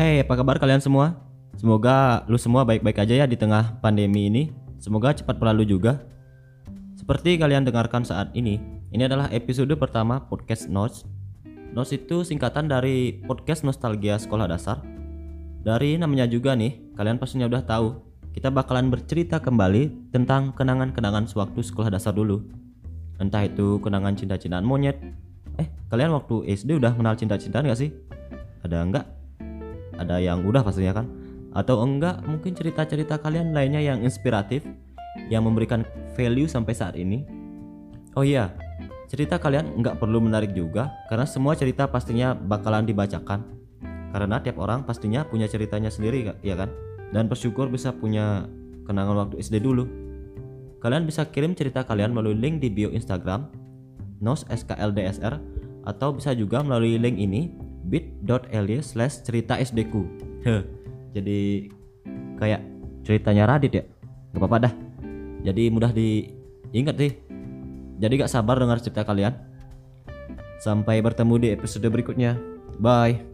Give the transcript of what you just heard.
Hey, apa kabar kalian semua? Semoga lu semua baik-baik aja ya di tengah pandemi ini. Semoga cepat berlalu juga. Seperti kalian dengarkan saat ini, ini adalah episode pertama podcast Nos. Nos itu singkatan dari podcast nostalgia sekolah dasar. Dari namanya juga nih, kalian pastinya udah tahu. Kita bakalan bercerita kembali tentang kenangan-kenangan sewaktu sekolah dasar dulu. Entah itu kenangan cinta-cintaan monyet. Eh, kalian waktu SD udah kenal cinta-cintaan gak sih? Ada enggak? Ada yang udah pastinya kan? Atau enggak mungkin cerita-cerita kalian lainnya yang inspiratif yang memberikan value sampai saat ini? Oh iya, cerita kalian nggak perlu menarik juga karena semua cerita pastinya bakalan dibacakan. Karena tiap orang pastinya punya ceritanya sendiri ya kan? Dan bersyukur bisa punya kenangan waktu SD dulu. Kalian bisa kirim cerita kalian melalui link di bio Instagram nos skLDSR atau bisa juga melalui link ini bit.ly slash cerita SD ku. Heh, jadi kayak ceritanya Radit ya. Gak apa-apa dah. Jadi mudah diingat sih. Jadi gak sabar dengar cerita kalian. Sampai bertemu di episode berikutnya. Bye.